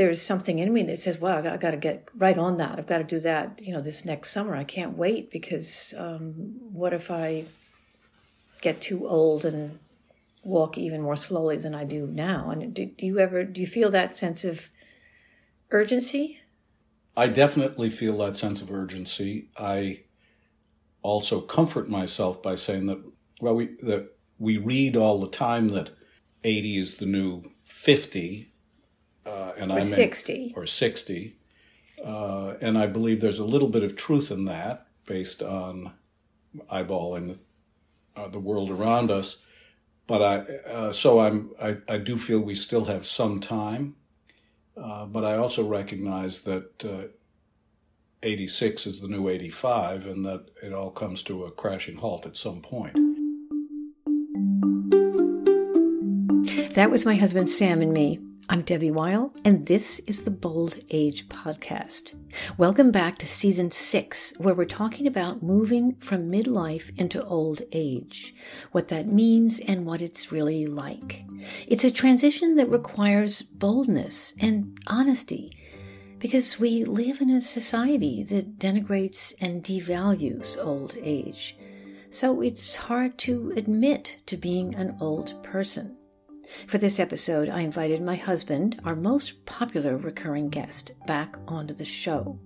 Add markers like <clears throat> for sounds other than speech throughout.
there's something in me that says, "Wow, I got, to get right on that. I've got to do that. You know, this next summer. I can't wait because um, what if I get too old and walk even more slowly than I do now?" And do, do you ever do you feel that sense of urgency? I definitely feel that sense of urgency. I also comfort myself by saying that well, we that we read all the time that 80 is the new 50 uh, and or I 60 or 60 uh, and I believe there's a little bit of truth in that based on eyeballing uh, the world around us but I uh, so I'm I, I do feel we still have some time uh, but I also recognize that uh, 86 is the new 85 and that it all comes to a crashing halt at some point. That was my husband Sam and me. I'm Debbie Weil, and this is the Bold Age Podcast. Welcome back to season six, where we're talking about moving from midlife into old age, what that means, and what it's really like. It's a transition that requires boldness and honesty because we live in a society that denigrates and devalues old age. So it's hard to admit to being an old person. For this episode, I invited my husband, our most popular recurring guest, back onto the show.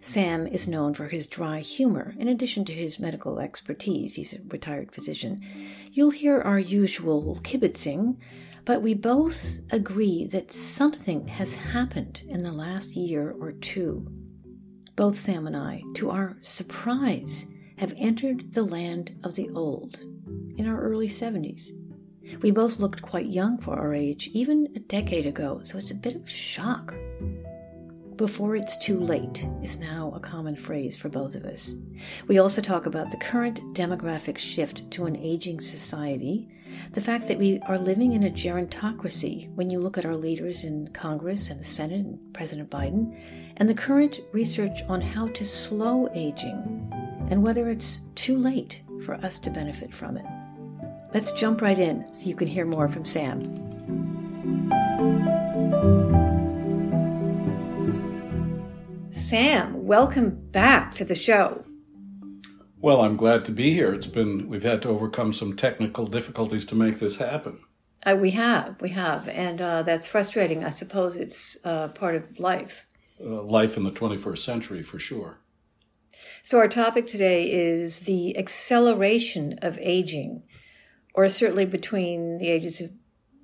Sam is known for his dry humor, in addition to his medical expertise. He's a retired physician. You'll hear our usual kibitzing, but we both agree that something has happened in the last year or two. Both Sam and I, to our surprise, have entered the land of the old in our early 70s. We both looked quite young for our age, even a decade ago, so it's a bit of a shock. Before it's too late is now a common phrase for both of us. We also talk about the current demographic shift to an aging society, the fact that we are living in a gerontocracy when you look at our leaders in Congress and the Senate and President Biden, and the current research on how to slow aging and whether it's too late for us to benefit from it. Let's jump right in so you can hear more from Sam. Sam, welcome back to the show. Well, I'm glad to be here. It's been we've had to overcome some technical difficulties to make this happen. Uh, we have, we have, and uh, that's frustrating. I suppose it's uh, part of life. Uh, life in the 21st century, for sure. So, our topic today is the acceleration of aging or certainly between the ages of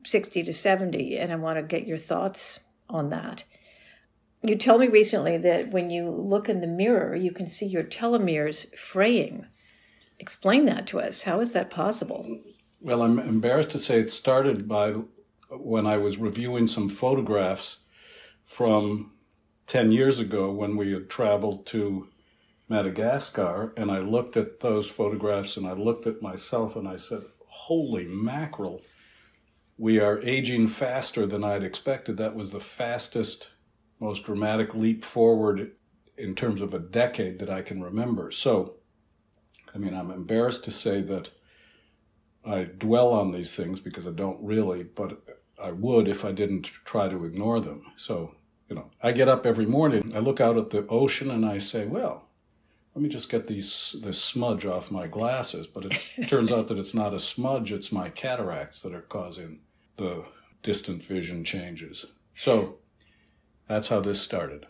60 to 70. And I want to get your thoughts on that. You told me recently that when you look in the mirror, you can see your telomeres fraying. Explain that to us. How is that possible? Well, I'm embarrassed to say it started by when I was reviewing some photographs from 10 years ago when we had traveled to Madagascar. And I looked at those photographs and I looked at myself and I said, holy mackerel, we are aging faster than I'd expected. That was the fastest, most dramatic leap forward in terms of a decade that I can remember. So, I mean, I'm embarrassed to say that I dwell on these things because I don't really, but I would if I didn't try to ignore them. So, you know, I get up every morning, I look out at the ocean and I say, well, let me just get these this smudge off my glasses. But it <laughs> turns out that it's not a smudge; it's my cataracts that are causing the distant vision changes. So that's how this started.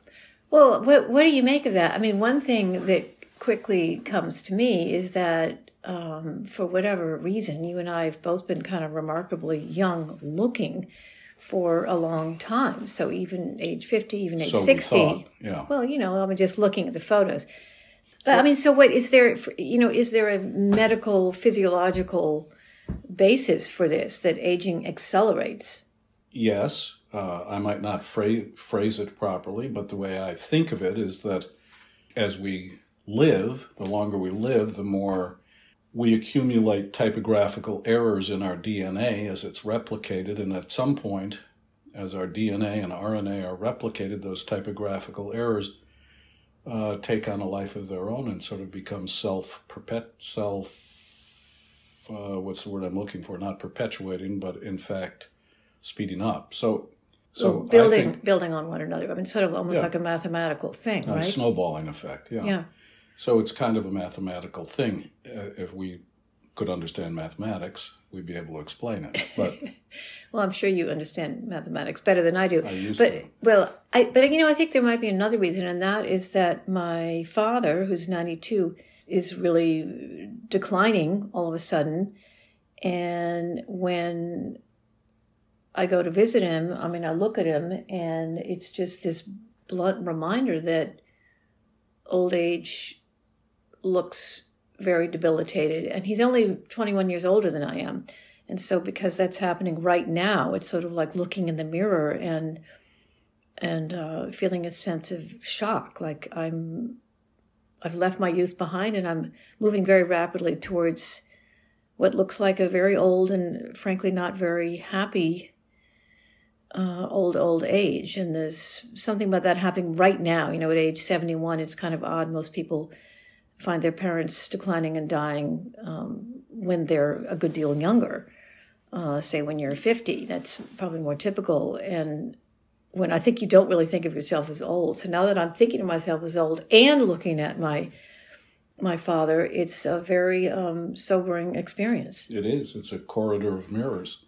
Well, what what do you make of that? I mean, one thing that quickly comes to me is that um, for whatever reason, you and I have both been kind of remarkably young looking for a long time. So even age 50, even age so 60. yeah. Well, you know, I'm just looking at the photos. I mean, so what is there? You know, is there a medical, physiological basis for this that aging accelerates? Yes, uh, I might not phrase, phrase it properly, but the way I think of it is that as we live, the longer we live, the more we accumulate typographical errors in our DNA as it's replicated, and at some point, as our DNA and RNA are replicated, those typographical errors uh, take on a life of their own and sort of become self perpet self uh, what's the word I'm looking for? Not perpetuating, but in fact speeding up. So So building think building on one another. I mean, sort of almost Yeah. like a mathematical thing, a right? snowballing effect. Yeah. yeah. So it's kind of a mathematical thing. Uh, if we could understand mathematics, we'd be able to explain it. But <laughs> Well, I'm sure you understand mathematics better than I do. I used but to. well, I but you know, I think there might be another reason, and that is that my father, who's 92, is really declining all of a sudden, and when I go to visit him, I mean, I look at him, and it's just this blunt reminder that old age looks very debilitated, and he's only 21 years older than I am. And so because that's happening right now, it's sort of like looking in the mirror and and uh, feeling a sense of shock, like I'm I've left my youth behind and I'm moving very rapidly towards what looks like a very old and frankly not very happy uh, old old age. And there's something about that happening right now. You know, at age 71, it's kind of odd. Most people find their parents declining and dying um, when they're a good deal younger uh, say when you're 50 that's probably more typical and when i think you don't really think of yourself as old so now that i'm thinking of myself as old and looking at my my father it's a very um, sobering experience it is. It's a corridor of mirrors.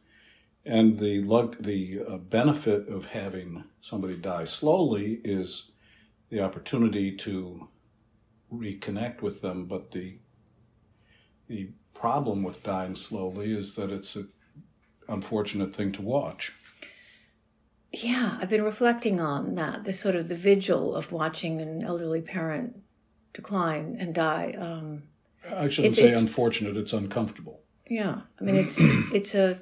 And the lug, the uh, benefit of having somebody die slowly is the opportunity to reconnect with them. But the the problem with dying slowly is that it's an unfortunate thing to watch. yeah i've been reflecting on that this sort of the vigil of watching an elderly parent decline and die um, I shouldn't say it's- unfortunate. It's uncomfortable. Yeah, I mean it's <clears throat> it's a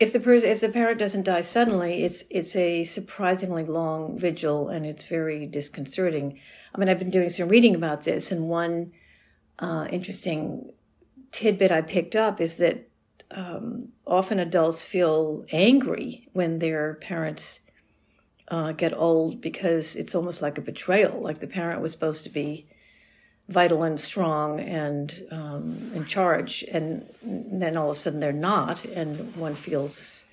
if the person if the parent doesn't die suddenly, it's it's a surprisingly long vigil and it's very disconcerting. I mean, I've been doing some reading about this, and one uh, interesting tidbit I picked up is that um, often adults feel angry when their parents uh, get old because it's almost like a betrayal. Like the parent was supposed to be vital and strong and um, in charge, and then all of a sudden they're not, and one feels,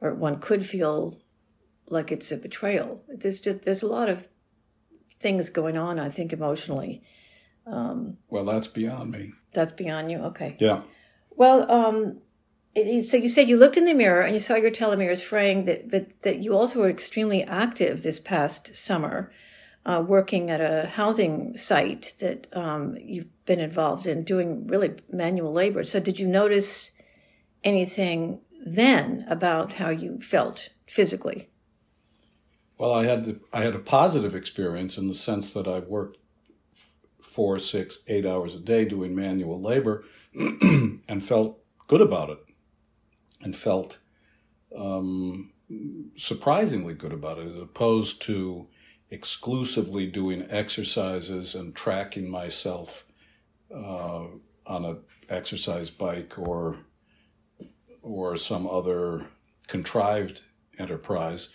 or one could feel, like it's a betrayal. There's just there's a lot of things going on. I think emotionally. Well, that's beyond me. That's beyond you. Okay. Yeah. Well, um, it- so you said you looked in the mirror and you saw your telomeres fraying, that, but that you also were extremely active this past summer, uh, working at a housing site that um, you've been involved in, doing really manual labor. So, did you notice anything then about how you felt physically? Well, I had the, I had a positive experience in the sense that I worked four, six, eight hours a day doing manual labor, <clears throat> and felt good about it, and felt um, surprisingly good about it, as opposed to exclusively doing exercises and tracking myself uh, on a exercise bike or or some other contrived enterprise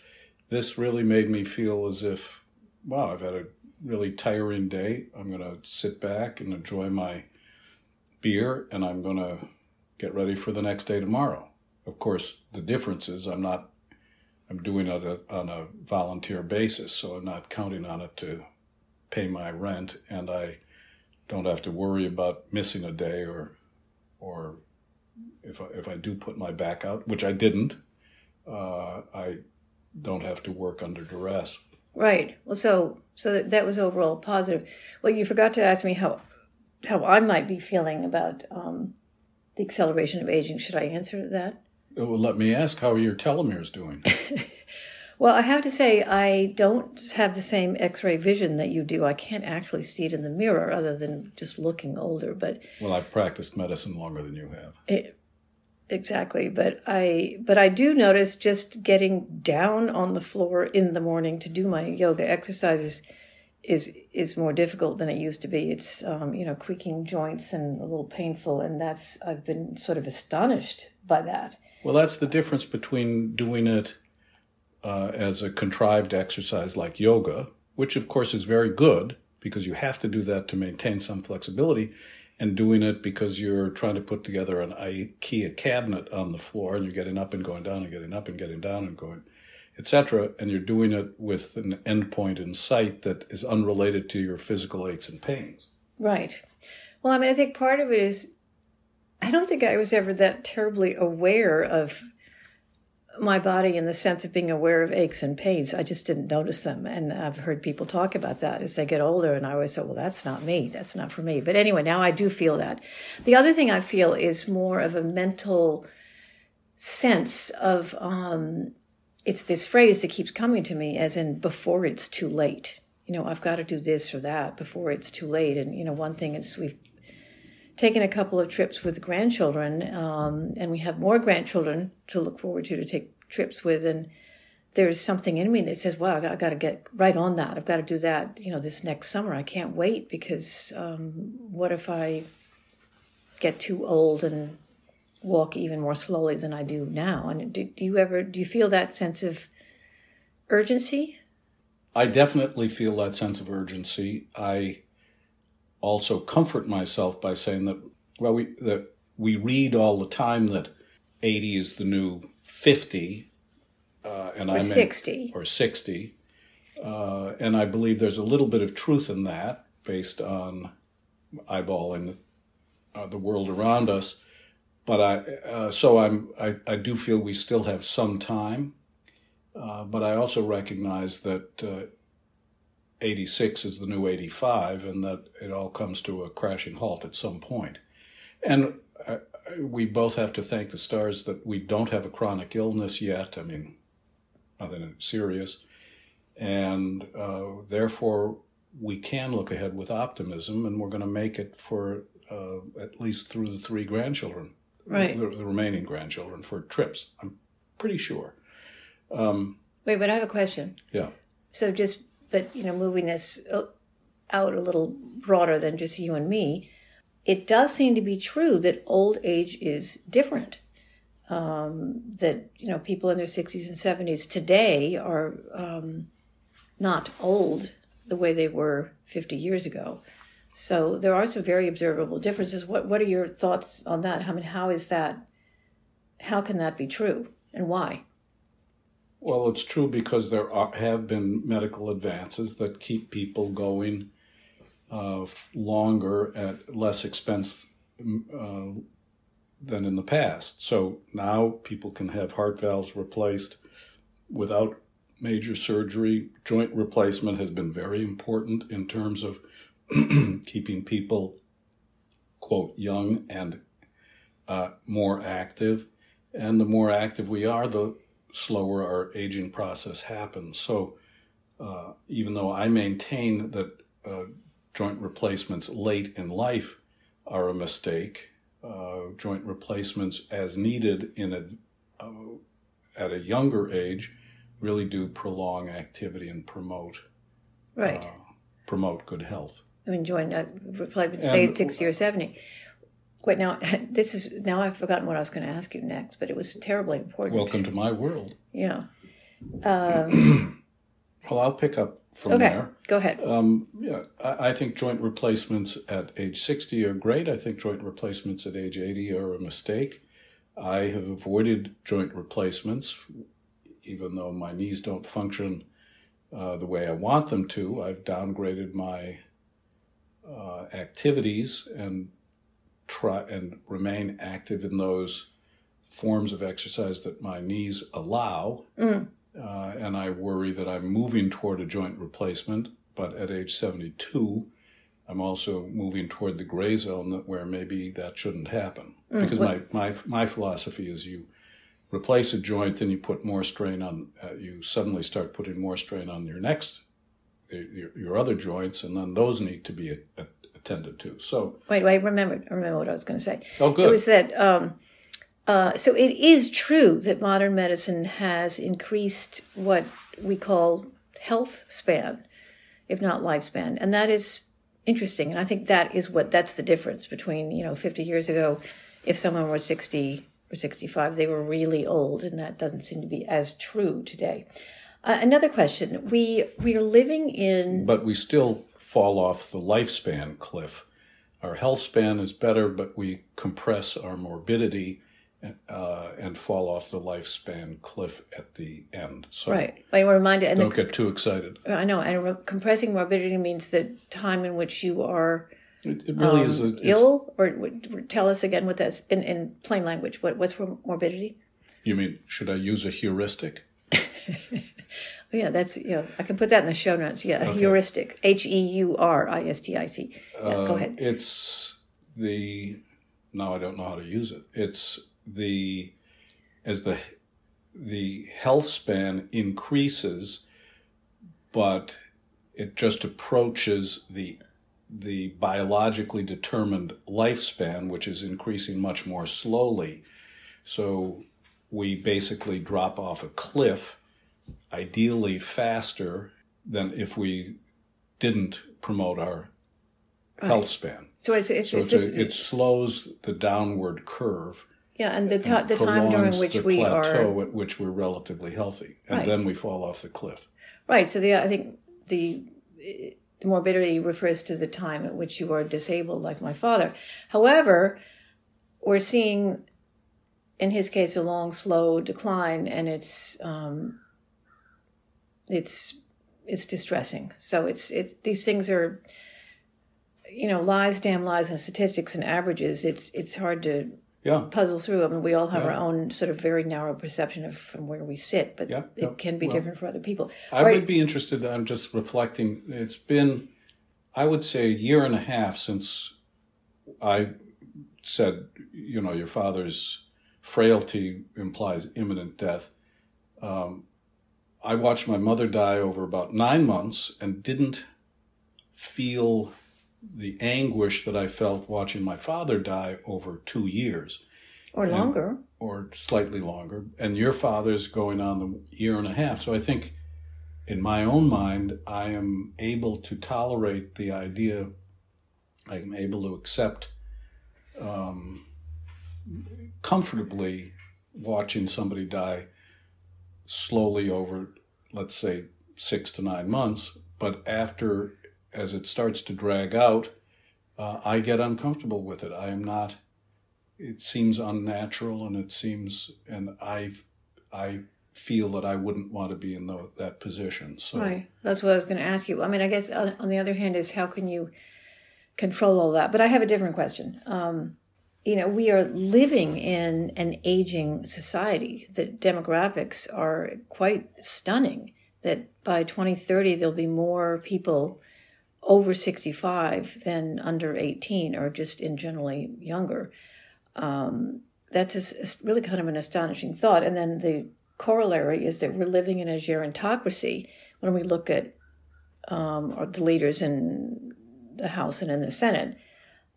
this really made me feel as if, wow, I've had a really tiring day. I'm going to sit back and enjoy my beer, and I'm going to get ready for the next day tomorrow. Of course, the difference is I'm not, I'm doing it on a- volunteer basis, so I'm not counting on it to pay my rent, and I don't have to worry about missing a day or, or if I, if I do put my back out, which I didn't, uh, I don't have to work under duress. Right. Well, so so that, that was overall positive. Well, you forgot to ask me how how I might be feeling about um, the acceleration of aging. Should I answer that? Well, let me ask, how your telomeres doing? <laughs> Well, I have to say I don't have the same X-ray vision that you do. I can't actually see it in the mirror, other than just looking older. But well, I've practiced medicine longer than you have. it, exactly. But I but I do notice just getting down on the floor in the morning to do my yoga exercises is is more difficult than it used to be. It's um, you know creaking joints and a little painful, and that's I've been sort of astonished by that. Well, that's the difference between doing it uh, as a contrived exercise like yoga, which of course is very good because you have to do that to maintain some flexibility, and doing it because you're trying to put together an IKEA cabinet on the floor and you're getting up and going down and getting up and getting down and going. etc. And you're doing it with an endpoint in sight that is unrelated to your physical aches and pains. Right. Well, I mean, I think part of it is I don't think I was ever that terribly aware of my body in the sense of being aware of aches and pains. I just didn't notice them. And I've heard people talk about that as they get older. And I always say, well, that's not me. That's not for me. But anyway, now I do feel that. The other thing I feel is more of a mental sense of, um, it's this phrase that keeps coming to me as in before it's too late. You know, I've got to do this or that before it's too late. And, you know, one thing is we've taken a couple of trips with grandchildren, um, and we have more grandchildren to look forward to to take trips with. And there's something in me that says, "Wow, I've got to get right on that. I've got to do that. You know, this next summer. I can't wait because um, what if I get too old and walk even more slowly than I do now?" And do, do you ever do you feel that sense of urgency? I definitely feel that sense of urgency. I also comfort myself by saying that well we that we read all the time that 80 is the new 50 uh, and or I'm 60 or 60 uh, and I believe there's a little bit of truth in that based on eyeballing uh, the world around us. But I uh, so I'm I, I do feel we still have some time. Uh, but I also recognize that uh, 86 is the new 85 and that it all comes to a crashing halt at some point. And uh, we both have to thank the stars that we don't have a chronic illness yet. I mean, nothing serious. And uh, therefore, we can look ahead with optimism and we're going to make it for uh, at least through the three grandchildren, right? The, the remaining grandchildren for trips. I'm pretty sure. Um, Wait, but I have a question. Yeah. So just but you know, moving this uh, out a little broader than just you and me, it does seem to be true that old age is different. Um, that you know, people in their sixties and seventies today are um, not old the way they were fifty years ago. So there are some very observable differences. What What are your thoughts on that? I mean, how is that? How can that be true, and why? Well, it's true because there are, have been medical advances that keep people going uh, longer at less expense uh, than in the past. So now people can have heart valves replaced without major surgery. Joint replacement has been very important in terms of <clears throat> keeping people, quote, young and uh, more active. And the more active we are, the slower our aging process happens. So uh, even though I maintain that uh, joint replacements late in life are a mistake, uh, joint replacements as needed in a, uh, at a younger age really do prolong activity and promote right uh, promote good health. I mean, joint uh, replacement, say sixty or seventy. Wait, now <laughs> this is now I've forgotten what I was going to ask you next, but it was terribly important. Welcome to my world. Yeah. <clears throat> Um, well, I'll pick up from okay, there. go ahead. Um, yeah, I, I, think joint replacements at age 60 are great. I think joint replacements at age 80 are a mistake. I have avoided joint replacements, even though my knees don't function uh, the way I want them to. I've downgraded my uh, activities and try and remain active in those forms of exercise that my knees allow. Mm. Uh, and I worry that I'm moving toward a joint replacement, but at age 72, I'm also moving toward the gray zone that where maybe that shouldn't happen. Mm. Because my, my, my philosophy is you replace a joint, then you put more strain on, uh, you suddenly start putting more strain on your next, your, your other joints, and then those need to be a, a attended to. So wait, wait, remember, remember what I was going to say. Oh, good. It was that. Um, uh, so it is true that modern medicine has increased what we call health span, if not lifespan, and that is interesting. And I think that is what that's the difference between you know 50 years ago, if someone was 60 or 65, they were really old, and that doesn't seem to be as true today. Uh, another question: We we are living in, but we still fall off the lifespan cliff. Our health span is better, but we compress our morbidity uh, and fall off the lifespan cliff at the end. So right. I reminded. And don't the, get too excited. I know. And re- compressing morbidity means the time in which you are It, it really is. A, um, ill. Or, or tell us again what that's in, in plain language. What what's morbidity? You mean should I use a heuristic? <laughs> Oh, yeah, that's yeah. I can put that in the show notes. Yeah, a heuristic. H e u r i s t i c. Yeah, go Uh, ahead. It's the now I don't know how to use it. It's the as the the health span increases, but it just approaches the the biologically determined lifespan, which is increasing much more slowly. So we basically drop off a cliff, ideally faster than if we didn't promote our health span. So it's it's, So it's, it's a, it slows the downward curve. yeah, and the and the time during which the we plateau are at which we're relatively healthy, and Right. then we fall off the cliff. right. So the I think the the morbidity refers to the time at which you are disabled, like my father. However, we're seeing, in his case, a long, slow decline, and it's um, it's it's distressing. So it's it's these things are, you know, lies, damn lies, and statistics and averages. It's it's hard to Yeah, puzzle through. I mean, we all have Yeah. our own sort of very narrow perception of from where we sit, but Yeah, it can be Well, different for other people. I right. would be interested. I'm just reflecting. It's been, I would say, a year and a half since I said, you know, your father's frailty implies imminent death. Um, I watched my mother die over about nine months and didn't feel the anguish that I felt watching my father die over two years or longer. or slightly longer, and your father's going on the year and a half. So I think, in my own mind, I am able to tolerate the idea. I am able to accept um, comfortably watching somebody die slowly over, let's say, six to nine months. But after, as it starts to drag out, uh, I get uncomfortable with it. I am not it seems unnatural and it seems and i i feel that i wouldn't want to be in the, that position so Right. That's what I was going to ask you. I mean, I guess on, on the other hand is how can you control all that? But I have a different question. Um, you know, we are living in an aging society. The demographics are quite stunning. That by 2030 there'll be more people over 65 than under 18, or just in generally younger. Um, that's a, really kind of an astonishing thought. And then the corollary is that we're living in a gerontocracy when we look at um, the leaders in the House and in the Senate.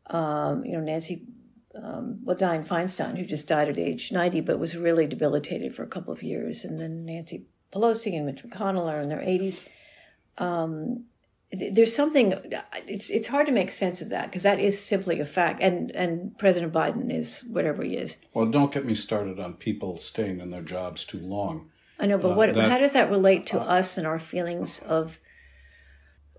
Um, you know, Nancy, um, well, Dianne Feinstein, who just died at age 90, but was really debilitated for a couple of years, and then Nancy Pelosi and Mitch McConnell are in their 80s. Um, there's something it's it's hard to make sense of that because that is simply a fact and and president biden is whatever he is well don't get me started on people staying in their jobs too long I know, but Uh, what? that- how does that relate to us and our feelings of?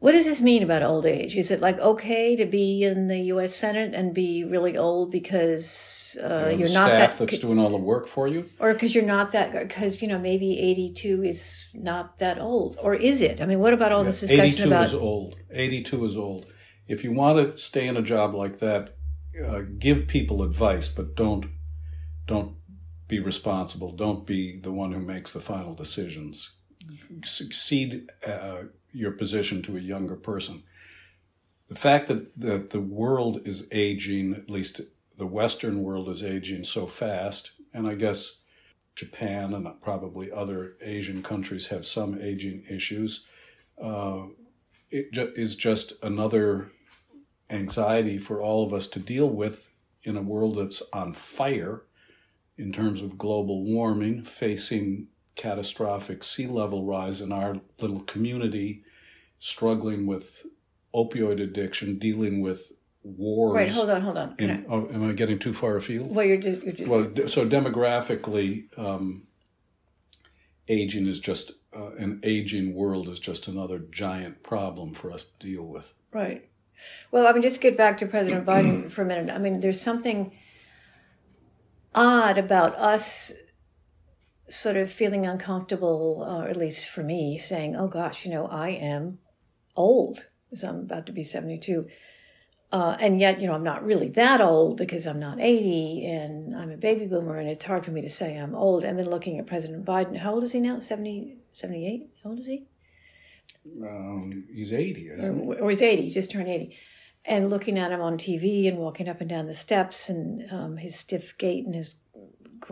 What does this mean about old age? Is it like okay to be in the U.S. Senate and be really old because uh, you're the not staff that, that's doing all the work for you or because you're not that, because you know maybe 82 is not that old, or is it? I mean, what about all this discussion 82 about? is old 82 is old if you want to stay in a job like that uh, give people advice but don't don't be responsible don't be the one who makes the final decisions succeed uh, your position to a younger person. The fact that, that the world is aging at least the western world is aging so fast and i guess japan and probably other asian countries have some aging issues uh, it ju- is just another anxiety for all of us to deal with in a world that's on fire in terms of global warming, facing catastrophic sea level rise in our little community, struggling with opioid addiction, dealing with wars. right, hold on, hold on. In, oh, am I getting too far afield? Well, you're just, you're just Well, so demographically, um, aging is just uh, an aging world is just another giant problem for us to deal with. Right. Well, I mean, just get back to President Biden for a minute. I mean, there's something. odd about us sort of feeling uncomfortable, or at least for me, saying, oh gosh, you know, I am old, because I'm about to be 72. Uh, and yet, you know, I'm not really that old because I'm not 80 and I'm a baby boomer, and it's hard for me to say I'm old. And then looking at President Biden, how old is he now? 70, 78? How old is he? Um, he's 80, isn't or, he? Or he's 80, he just turned 80. And looking at him on TV and walking up and down the steps and um, his stiff gait and his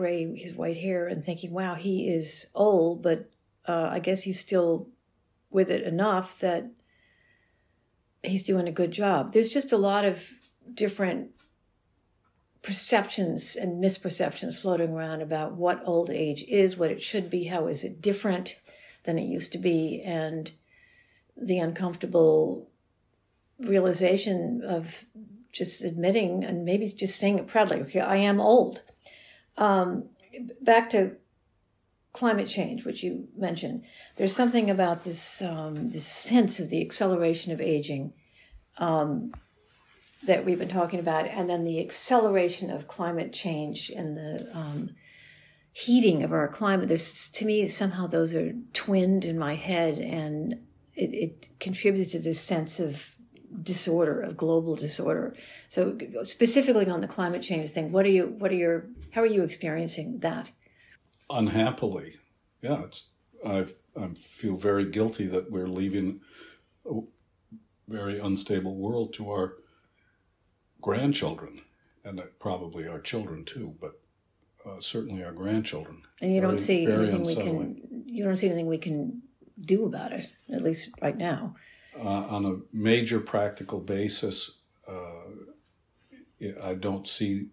gray, his white hair, and thinking, wow, he is old, but uh, I guess he's still with it enough that he's doing a good job. There's just a lot of different perceptions and misperceptions floating around about what old age is, what it should be, how is it different than it used to be, and the uncomfortable realization of just admitting and maybe just saying it proudly okay i am old um, back to climate change which you mentioned there's something about this um, this sense of the acceleration of aging um, that we've been talking about and then the acceleration of climate change and the um, heating of our climate. There's to me somehow those are twinned in my head and it, it contributes to this sense of disorder of global disorder. So specifically on the climate change thing what are you what are your how are you experiencing that? Unhappily. Yeah it's i i feel very guilty that we're leaving a very unstable world to our grandchildren and probably our children too but uh, certainly our grandchildren. And you very, don't see anything we can you don't see anything we can do about it at least right now uh, on a major practical basis, uh, I don't see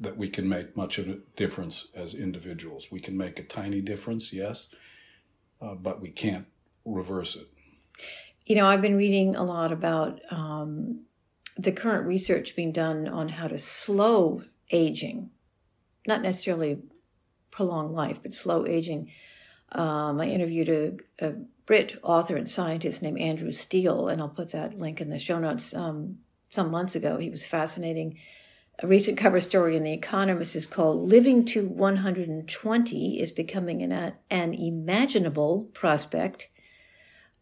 that we can make much of a difference as individuals. We can make a tiny difference, yes, uh, but we can't reverse it. You know, I've been reading a lot about um, the current research being done on how to slow aging, not necessarily prolong life, but slow aging. Um, I interviewed a, a Brit author and scientist named Andrew Steele, and I'll put that link in the show notes. Um, some months ago, he was fascinating. A recent cover story in The Economist is called Living to 120 is Becoming an, an Imaginable Prospect.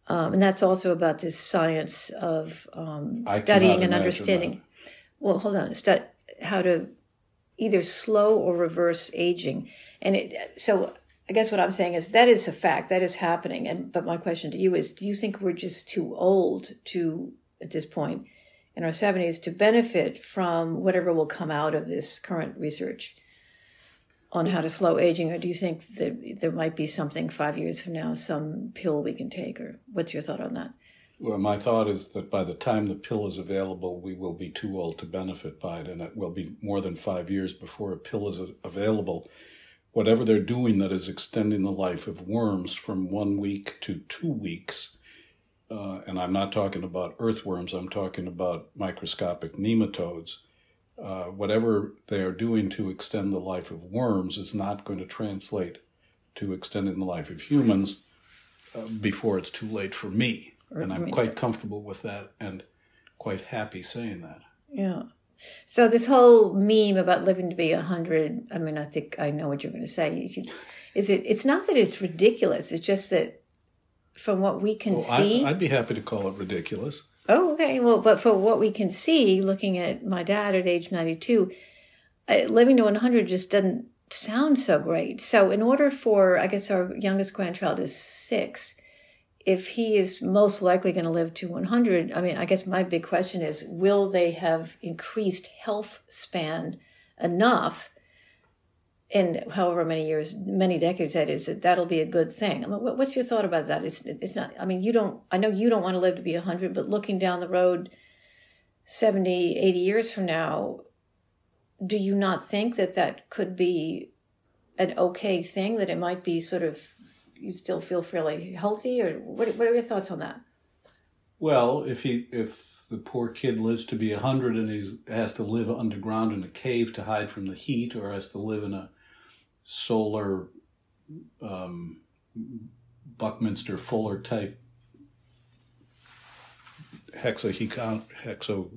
Um, and that's also about this science of um, studying and understanding. That. Well, hold on. How to either slow or reverse aging. And it, so I guess what I'm saying is that is a fact that is happening. And but my question to you is: Do you think we're just too old to at this point in our 70s to benefit from whatever will come out of this current research on how to slow aging, or do you think that there might be something five years from now, some pill we can take, or what's your thought on that? Well, my thought is that by the time the pill is available, we will be too old to benefit by it, and it will be more than five years before a pill is available whatever they're doing that is extending the life of worms from one week to two weeks. Uh, and I'm not talking about earthworms, I'm talking about microscopic nematodes. Uh, whatever they are doing to extend the life of worms is not going to translate to extending the life of humans uh, before it's too late for me. And I'm quite comfortable with that and quite happy saying that. Yeah. So this whole meme about living to be a hundred, I mean, I think I know what you're going to say. Should, is it? It's not that it's ridiculous. It's just that from what we can well, see, I, I'd be happy to call it ridiculous. Oh, okay. Well, but for what we can see, looking at my dad at age 92, uh, living to 100 just doesn't sound so great. So, in order for, I guess our youngest grandchild is six, if he is most likely going to live to 100, I mean, I guess my big question is will they have increased health span enough in however many years, many decades that is, that that'll be a good thing? I mean, what's your thought about that? It's, it's not, I mean, you don't, I know you don't want to live to be 100, but looking down the road 70, 80 years from now, do you not think that that could be an okay thing, that it might be sort of you still feel fairly healthy, or what? What are your thoughts on that? Well, if he if the poor kid lives to be a hundred and he has to live underground in a cave to hide from the heat, or has to live in a solar um, Buckminster Fuller type hexahedron, hexo,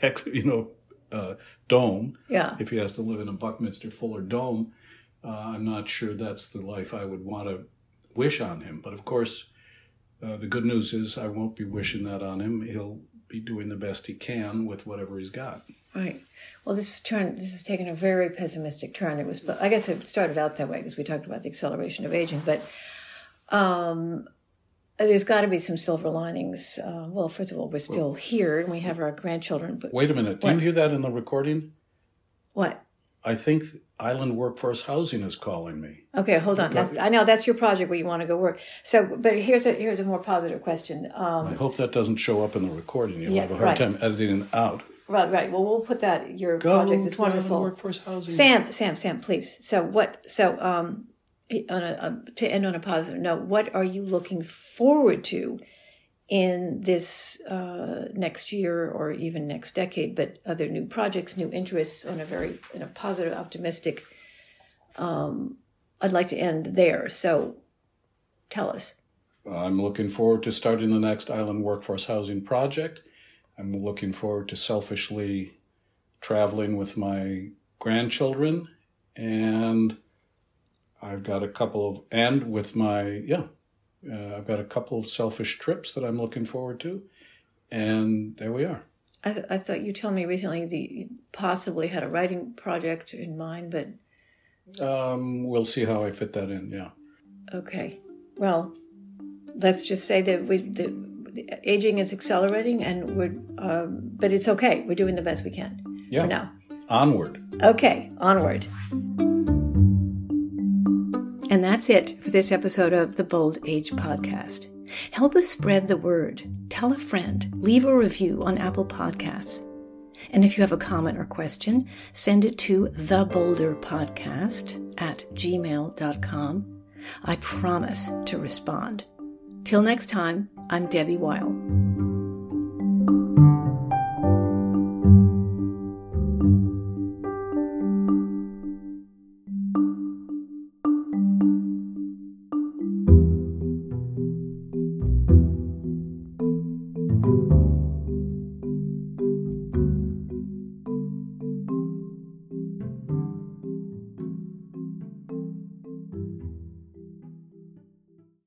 hex, <laughs> you know, uh, dome. Yeah. If he has to live in a Buckminster Fuller dome, uh, I'm not sure that's the life I would want to wish on him. But of course, uh, the good news is I won't be wishing that on him. He'll be doing the best he can with whatever he's got. Right. Well, this turn this has taken a very pessimistic turn. It was, but I guess it started out that way because we talked about the acceleration of aging. But um, there's got to be some silver linings. Uh, well, first of all, we're still here and we have our grandchildren. But Wait a minute. Do What? you hear that in the recording? what? I think Island Workforce Housing is calling me. Okay, hold on. That's, I know that's your project where you want to go work. So, but here's a here's a more positive question. Um, I hope that doesn't show up in the recording. You'll Yeah, have a hard right. time editing it out. right, right. Well, we'll put that. Your Go project is wonderful. Workforce Housing. Sam, Sam, Sam, please. So what? So um, on a, um, to end on a positive note, what are you looking forward to in this uh, next year or even next decade? But other new projects, new interests on a very in a positive, optimistic. Um, I'd like to end there. So tell us. I'm looking forward to starting the next Island Workforce Housing project. I'm looking forward to selfishly traveling with my grandchildren and I've got a couple of and with my yeah uh, I've got a couple of selfish trips that I'm looking forward to and there we are. I, th- I thought you told me recently that you possibly had a writing project in mind, but Um, we'll see how I fit that in. Yeah. Okay. Well, let's just say that we the, the aging is accelerating, and we're um, but it's okay. We're doing the best we can Yeah. for now. Onward. Okay, onward. And that's it for this episode of the Bold Age Podcast. Help us spread the word. Tell a friend. Leave a review on Apple Podcasts. And if you have a comment or question, send it to theboulderpodcast at gmail.com. I promise to respond. Till next time, I'm Debbie Weil.